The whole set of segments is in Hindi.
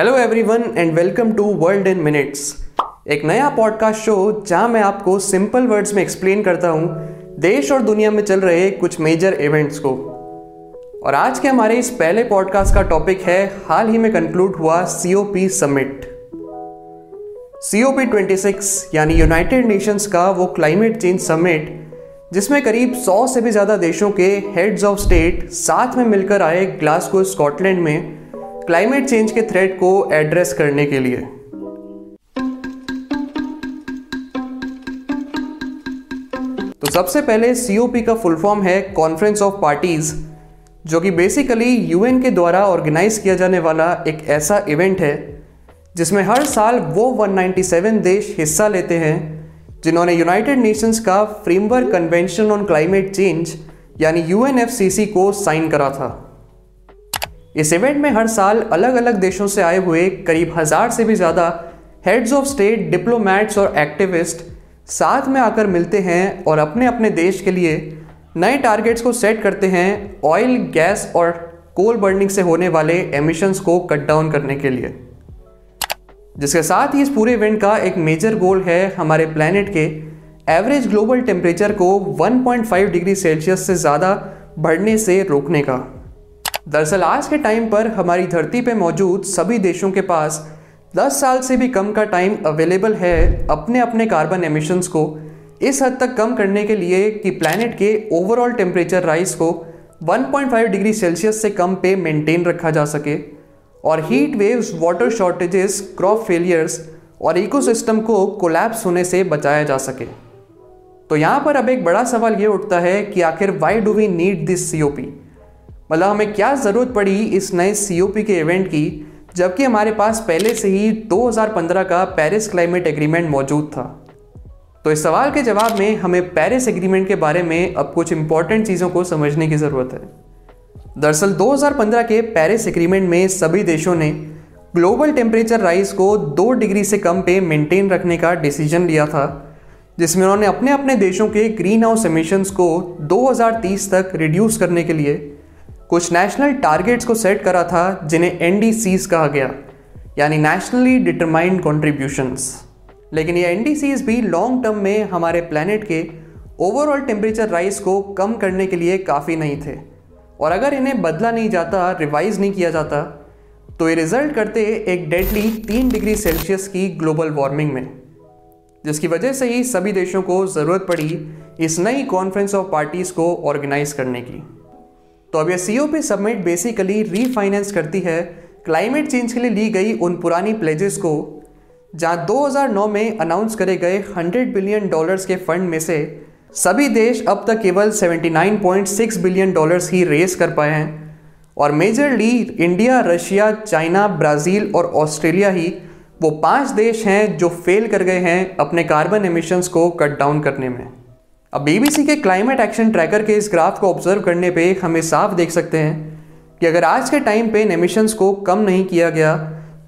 Hello everyone and welcome to world in minutes एक नया पॉडकास्ट शो जहाँ मैं आपको सिंपल वर्ड्स में एक्सप्लेन करता हूँ देश और दुनिया में चल रहे कुछ मेजर इवेंट्स को। और आज के हमारे इस पहले पॉडकास्ट का टॉपिक है, हाल ही में कंक्लूड हुआ सीओपी समिट सीओपी 26 यानी यूनाइटेड नेशंस का वो क्लाइमेट चेंज समिट जिसमें करीब 100 से भी ज़्यादा देशों के हेड्स ऑफ़ स्टेट साथ में मिलकर आए ग्लासगो स्कॉटलैंड में क्लाइमेट चेंज के थ्रेट को एड्रेस करने के लिए। तो सबसे पहले सीओपी का फुल फॉर्म है कॉन्फ्रेंस ऑफ़ पार्टीज़ जो कि बेसिकली यूएन के द्वारा ऑर्गेनाइज किया जाने वाला एक ऐसा इवेंट है, जिसमें हर साल वो 197 देश हिस्सा लेते हैं, जिन्होंने यूनाइटेड नेशंस का framework convention on climate change यानी यूएनएफसीसी को साइन करा था। इस इवेंट में हर साल अलग अलग देशों से आए हुए करीब हज़ार से भी ज़्यादा हेड्स ऑफ़ स्टेट डिप्लोमैट्स और एक्टिविस्ट साथ में आकर मिलते हैं और अपने अपने देश के लिए नए टारगेट्स को सेट करते हैं ऑयल गैस और कोल बर्निंग से होने वाले एमिशंस को कट डाउन करने के लिए। जिसके साथ ही इस पूरे इवेंट का एक मेजर गोल है हमारे प्लानट के एवरेज ग्लोबल टेम्परेचर को 1.5 डिग्री सेल्सियस से ज़्यादा बढ़ने से रोकने का। दरअसल आज के टाइम पर हमारी धरती पर मौजूद सभी देशों के पास 10 साल से भी कम का टाइम अवेलेबल है अपने अपने कार्बन एमिशंस को। इस हद तक कम करने के लिए कि प्लैनेट के ओवरऑल टेम्परेचर राइज को 1.5 डिग्री सेल्सियस से कम पे मेंटेन रखा जा सके और heat waves water shortages crop failures और इकोसिस्टम को कोलैप्स होने से बचाया जा सके। तो यहाँ पर अब एक बड़ा सवाल ये उठता है कि आखिर why do we need this COP मतलब हमें क्या ज़रूरत पड़ी इस नए सीओपी के इवेंट की, जबकि हमारे पास पहले से ही 2015 का पेरिस क्लाइमेट एग्रीमेंट मौजूद था। तो इस सवाल के जवाब में हमें पेरिस एग्रीमेंट के बारे में अब कुछ इंपॉर्टेंट चीज़ों को समझने की ज़रूरत है। दरअसल 2015 के पेरिस एग्रीमेंट में सभी देशों ने ग्लोबल टेम्परेचर राइज को दो डिग्री से कम पे मेंटेन रखने का डिसीज़न लिया था, जिसमें उन्होंने अपने अपने देशों के ग्रीन हाउस एमिशंस को 2030 तक रिड्यूस करने के लिए कुछ नेशनल टारगेट्स को सेट करा था, जिन्हें एन कहा गया, यानी नेशनली डिटरमाइंड कॉन्ट्रीब्यूशंस लेकिन ये एन भी लॉन्ग टर्म में हमारे प्लानट के ओवरऑल टेम्परेचर राइज को कम करने के लिए काफ़ी नहीं थे। और अगर इन्हें बदला नहीं जाता रिवाइज नहीं किया जाता तो ये रिज़ल्ट करते एक डेडली तीन डिग्री सेल्सियस की ग्लोबल वार्मिंग में, जिसकी वजह से ही सभी देशों को ज़रूरत पड़ी इस नई कॉन्फ्रेंस ऑफ़ पार्टीज़ को ऑर्गेनाइज करने की। तो अब यह C O P submit basically refinance करती है। क्लाइमेट चेंज के लिए ली गई उन पुरानी प्लेजेस को, जहाँ 2009 में अनाउंस करे गए 100 बिलियन डॉलर्स के फंड में से सभी देश अब तक केवल 79.6 बिलियन डॉलर्स ही रेस कर पाए हैं। और majorly India Russia China Brazil और ऑस्ट्रेलिया ही वो पाँच देश हैं जो फेल कर गए हैं अपने कार्बन एमिशंस को कट डाउन करने में। अब बीबीसी के क्लाइमेट एक्शन ट्रैकर के इस ग्राफ को ऑब्ज़र्व करने पे हमें साफ़ देख सकते हैं कि अगर आज के टाइम पे एमिशंस को कम नहीं किया गया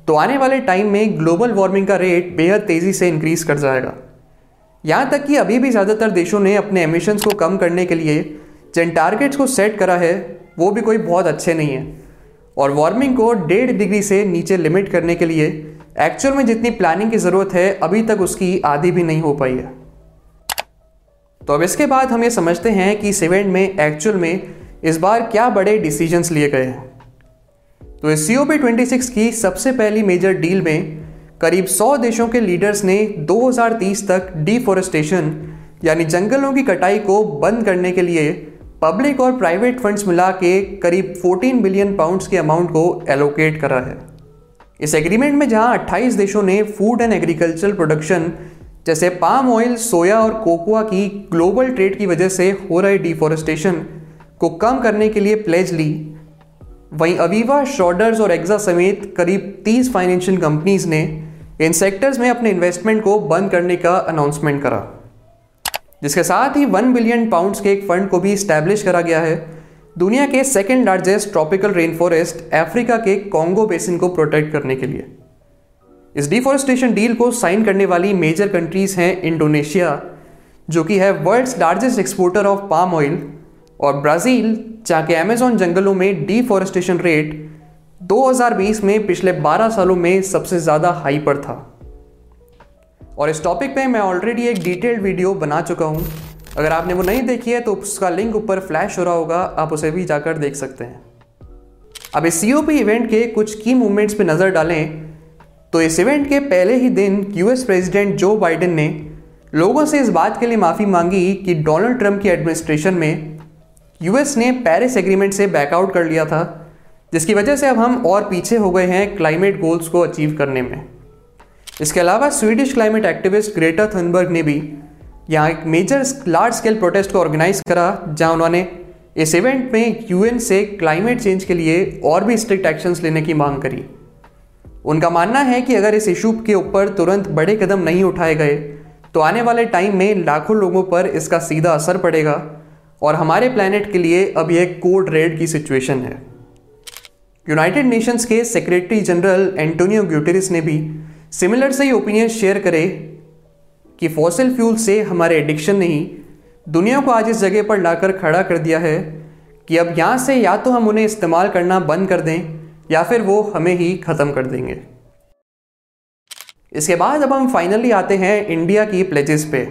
तो आने वाले टाइम में ग्लोबल वार्मिंग का रेट बेहद तेज़ी से इंक्रीज कर जाएगा। यहाँ तक कि अभी भी ज़्यादातर देशों ने अपने एमिशंस को कम करने के लिए जिन टारगेट्स को सेट करा है, वो भी कोई बहुत अच्छे नहीं है। और वार्मिंग को डेढ़ डिग्री से नीचे लिमिट करने के लिए एक्चुअल में जितनी प्लानिंग की ज़रूरत है, अभी तक उसकी आधी भी नहीं हो पाई है। तो अब इसके बाद हम ये समझते हैं कि इस इवेंट में एक्चुअल में इस बार क्या बड़े डिसीजंस लिए गए हैं। तो इस सी ओ की सबसे पहली मेजर डील में करीब 100 देशों के लीडर्स ने 2030 तक डिफोरेस्टेशन यानी जंगलों की कटाई को बंद करने के लिए पब्लिक और प्राइवेट फंड्स मिला के करीब 14 बिलियन पाउंड्स के अमाउंट को एलोकेट करा है। इस एग्रीमेंट में जहाँ 28 देशों ने फ़ूड एंड एग्रीकल्चरल प्रोडक्शन जैसे पाम ऑयल सोया और कोकोआ की ग्लोबल ट्रेड की वजह से हो रहे डिफोरेस्टेशन को कम करने के लिए प्लेज ली। वहीं अवीवा शॉर्डर्स और एग्जा समेत करीब 30 फाइनेंशियल कंपनीज़ ने इन सेक्टर्स में अपने इन्वेस्टमेंट को बंद करने का अनाउंसमेंट करा। जिसके साथ ही वन बिलियन पाउंड्स के एक फंड को भी स्टैब्लिश करा गया है। दुनिया के second largest tropical rain forest Africa के कॉन्गो बेसिन को प्रोटेक्ट करने के लिए। इस डिफॉरेस्टेशन डील को साइन करने वाली मेजर कंट्रीज़ हैं इंडोनेशिया जो कि है world's largest exporter of palm oil और ब्राज़ील जहाँ के अमेजोन जंगलों में डिफॉरेस्टेशन रेट 2020 में पिछले 12 सालों में सबसे ज़्यादा हाई पर था। और इस टॉपिक पे मैं ऑलरेडी एक डिटेल्ड वीडियो बना चुका हूँ। अगर आपने वो नहीं देखी है तो उसका लिंक ऊपर फ्लैश हो रहा होगा, आप उसे भी जाकर देख सकते हैं। अब इस सी इवेंट के कुछ की मूवमेंट्स पे नज़र डालें तो इस इवेंट के पहले ही दिन यूएस प्रेसिडेंट जो बाइडेन ने लोगों से इस बात के लिए माफ़ी मांगी कि डोनाल्ड ट्रंप की एडमिनिस्ट्रेशन में यूएस ने पेरिस एग्रीमेंट से बैकआउट कर लिया था, जिसकी वजह से अब हम और पीछे हो गए हैं क्लाइमेट गोल्स को अचीव करने में। इसके अलावा Swedish climate activist Greta Thunberg ने भी यहाँ एक मेजर लार्ज स्केल प्रोटेस्ट को ऑर्गेनाइज करा, जहाँ उन्होंने इस इवेंट में यूएन से क्लाइमेट चेंज के लिए और भी स्ट्रिक्ट एक्शंस लेने की मांग करी। उनका मानना है कि अगर इस इशू के ऊपर तुरंत बड़े कदम नहीं उठाए गए तो आने वाले टाइम में लाखों लोगों पर इसका सीधा असर पड़ेगा। और हमारे प्लानट के लिए अब यह कोड रेड की सिचुएशन है। यूनाइटेड नेशंस के सेक्रेटरी जनरल एंटोनियो ग्यूटेरिस ने भी सिमिलर से ही ओपिनियन शेयर करे कि फॉसिल फ्यूल से हमारे एडिक्शन ने ही दुनिया को आज इस जगह पर लाकर खड़ा कर दिया है कि अब यहाँ से या तो हम उन्हें इस्तेमाल करना बंद कर दें या फिर वो हमें ही ख़त्म कर देंगे। इसके बाद अब हम फाइनली आते हैं इंडिया की प्लेजेस पे।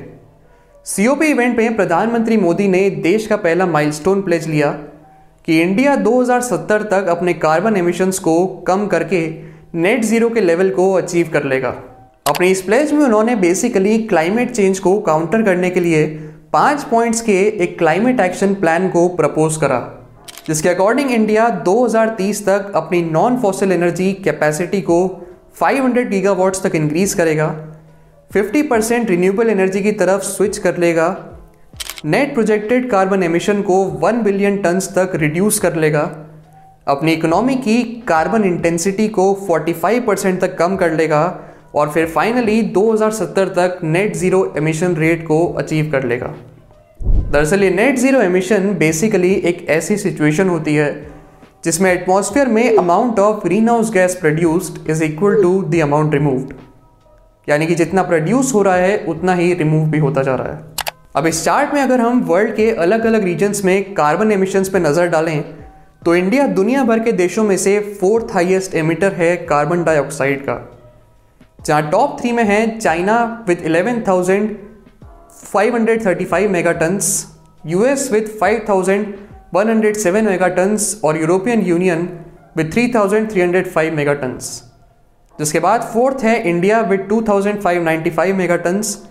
सीओपी इवेंट में प्रधानमंत्री मोदी ने देश का पहला माइलस्टोन प्लेज लिया कि इंडिया 2070 तक अपने कार्बन एमिशंस को कम करके नेट ज़ीरो के लेवल को अचीव कर लेगा। अपने इस प्लेज में उन्होंने बेसिकली क्लाइमेट चेंज को काउंटर करने के लिए पाँच पॉइंट्स के एक क्लाइमेट एक्शन प्लान को प्रपोज करा। जिसके अकॉर्डिंग इंडिया 2030 तक अपनी नॉन फॉसिल एनर्जी कैपेसिटी को 500 गीगावाट्स तक इंक्रीज करेगा 50 परसेंट रिन्यूएबल एनर्जी की तरफ़ स्विच कर लेगा नेट प्रोजेक्टेड कार्बन एमिशन को 1 बिलियन टन्स तक रिड्यूस कर लेगा, अपनी इकोनॉमी की कार्बन इंटेंसिटी को 45 परसेंट तक कम कर लेगा और फिर फाइनली 2070 तक नेट ज़ीरो एमिशन रेट को अचीव कर लेगा। दरअसल ये नेट ज़ीरो एमिशन बेसिकली एक ऐसी सिचुएशन होती है, जिसमें एटमॉस्फेयर में amount of green house gas produced is equal to the amount removed यानी कि जितना प्रोड्यूस हो रहा है, उतना ही रिमूव भी होता जा रहा है। अब इस चार्ट में अगर हम वर्ल्ड के अलग अलग रीजन्स में कार्बन एमिशंस पर नज़र डालें तो इंडिया दुनिया भर के देशों में से फोर्थ हाईएस्ट एमिटर है कार्बन डाइऑक्साइड का। जहाँ टॉप थ्री में है China with eleven thousand five hundred thirty five mega tons US with five thousand one hundred seven mega tons और European Union five mega tons जिसके बाद फोर्थ है India with two thousand five ninety five mega tons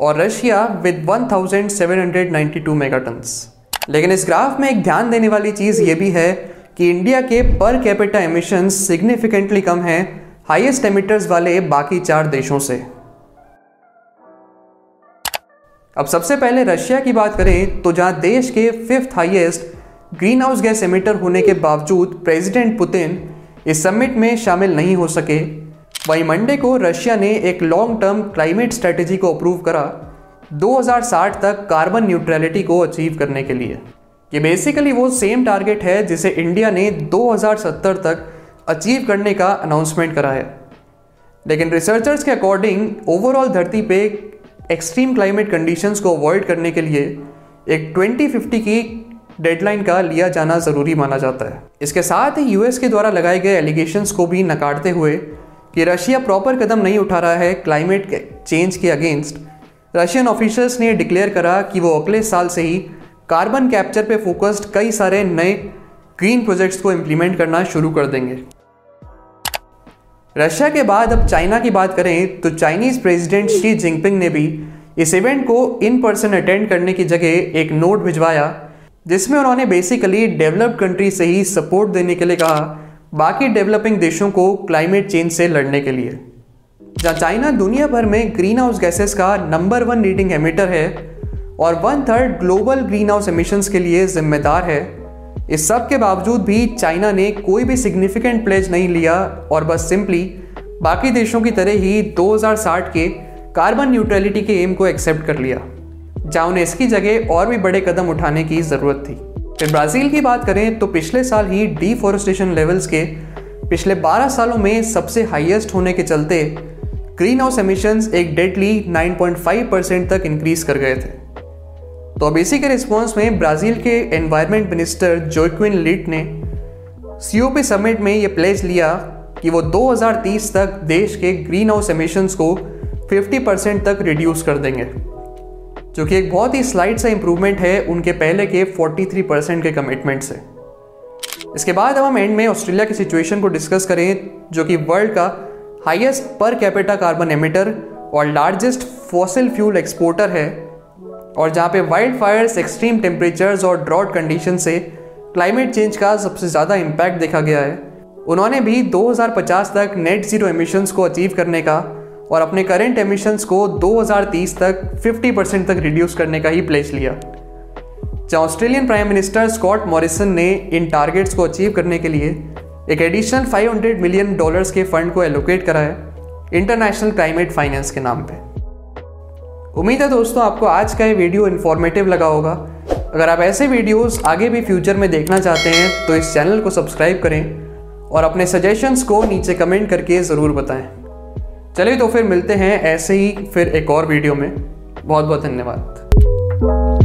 और रशिया विद 1792 मेगाटन्स लेकिन इस ग्राफ में एक ध्यान देने वाली चीज़ ये भी है कि इंडिया के पर कैपिटा एमिशन सिग्निफिकेंटली कम है हाईएस्ट एमिटर्स वाले बाकी चार देशों से। अब सबसे पहले रशिया की बात करें तो जहाँ देश के fifth highest green house gas emitter होने के बावजूद प्रेसिडेंट पुतिन इस समिट में शामिल नहीं हो सके। वहीं मंडे को रशिया ने एक लॉन्ग टर्म क्लाइमेट स्ट्रेटेजी को अप्रूव करा 2060 तक कार्बन न्यूट्रलिटी को अचीव करने के लिए। ये बेसिकली वो सेम टारगेट है जिसे इंडिया ने 2070 तक अचीव करने का अनाउंसमेंट करा है। लेकिन रिसर्चर्स के अकॉर्डिंग ओवरऑल धरती पे एक्सट्रीम क्लाइमेट कंडीशंस को अवॉइड करने के लिए एक 2050 की डेडलाइन का लिया जाना ज़रूरी माना जाता है। इसके साथ ही यूएस के द्वारा लगाए गए एलिगेशंस को भी नकारते हुए कि रशिया प्रॉपर कदम नहीं उठा रहा है क्लाइमेट चेंज के अगेंस्ट रशियन ऑफिसर्स ने डिक्लेयर करा कि वो अगले साल से ही कार्बन कैप्चर पे फोकस्ड कई सारे नए ग्रीन प्रोजेक्ट्स को इम्प्लीमेंट करना शुरू कर देंगे। रशिया के बाद अब चाइना की बात करें तो चाइनीज़ प्रेसिडेंट शी जिनपिंग ने भी इस इवेंट को इन पर्सन अटेंड करने की जगह एक नोट भिजवाया, जिसमें उन्होंने बेसिकली डेवलप्ड कंट्री से ही सपोर्ट देने के लिए कहा, बाकी डेवलपिंग देशों को क्लाइमेट चेंज से लड़ने के लिए। जहाँ चाइना दुनिया भर में ग्रीन हाउस गैसेस का नंबर वन लीडिंग एमिटर है, और one third global green house emissions के लिए जिम्मेदार है। इस सब के बावजूद भी चाइना ने कोई भी सिग्निफिकेंट प्लेज नहीं लिया और बस सिंपली बाकी देशों की तरह ही 2060 के कार्बन न्यूट्रलिटी के एम को एक्सेप्ट कर लिया, जहाँ उन्हें इसकी जगह और भी बड़े कदम उठाने की ज़रूरत थी। फिर ब्राज़ील की बात करें तो पिछले साल ही डिफॉरेस्टेशन लेवल्स के पिछले 12 सालों में सबसे हाईएस्ट होने के चलते ग्रीन हाउस एमिशंस एक डेडली 9.5 परसेंट तक इंक्रीज कर गए थे। तो अब इसी के रिस्पॉन्स में ब्राज़ील के एनवायरनमेंट मिनिस्टर जोक्विन लिट ने सीओपी समिट में ये प्लेज लिया कि वो 2030 तक देश के ग्रीन हाउस एमिशंस को 50 परसेंट तक रिड्यूस कर देंगे, जो कि एक बहुत ही स्लाइड सा इंप्रूवमेंट है उनके पहले के 43 परसेंट के कमिटमेंट से। इसके बाद अब हम एंड में ऑस्ट्रेलिया की सिचुएशन को डिस्कस करें, जो कि वर्ल्ड का highest per capita carbon emitter और लार्जेस्ट फॉसिल फ्यूल एक्सपोर्टर है और जहाँ पे वाइल्ड फायर्स एक्सट्रीम टेम्परेचर्स और ड्रॉट कंडीशन से क्लाइमेट चेंज का सबसे ज़्यादा इम्पैक्ट देखा गया है। उन्होंने भी 2050 तक नेट ज़ीरो एमिशंस को अचीव करने का और अपने करेंट एमिशंस को 2030 तक 50 परसेंट तक रिड्यूस करने का ही प्लेस लिया। जहाँ Australian prime minister Scott Morrison ने इन टारगेट्स को अचीव करने के लिए एक एडिशनल 500 मिलियन डॉलर्स के फंड को एलोकेट करा है इंटरनेशनल क्लाइमेट फाइनेंस के नाम पे। उम्मीद है दोस्तों आपको आज का ये वीडियो इन्फॉर्मेटिव लगा होगा। अगर आप ऐसे वीडियोस आगे भी फ्यूचर में देखना चाहते हैं तो इस चैनल को सब्सक्राइब करें और अपने सजेशंस को नीचे कमेंट करके ज़रूर बताएँ। चलिए तो फिर मिलते हैं ऐसे ही फिर एक और वीडियो में। बहुत बहुत धन्यवाद।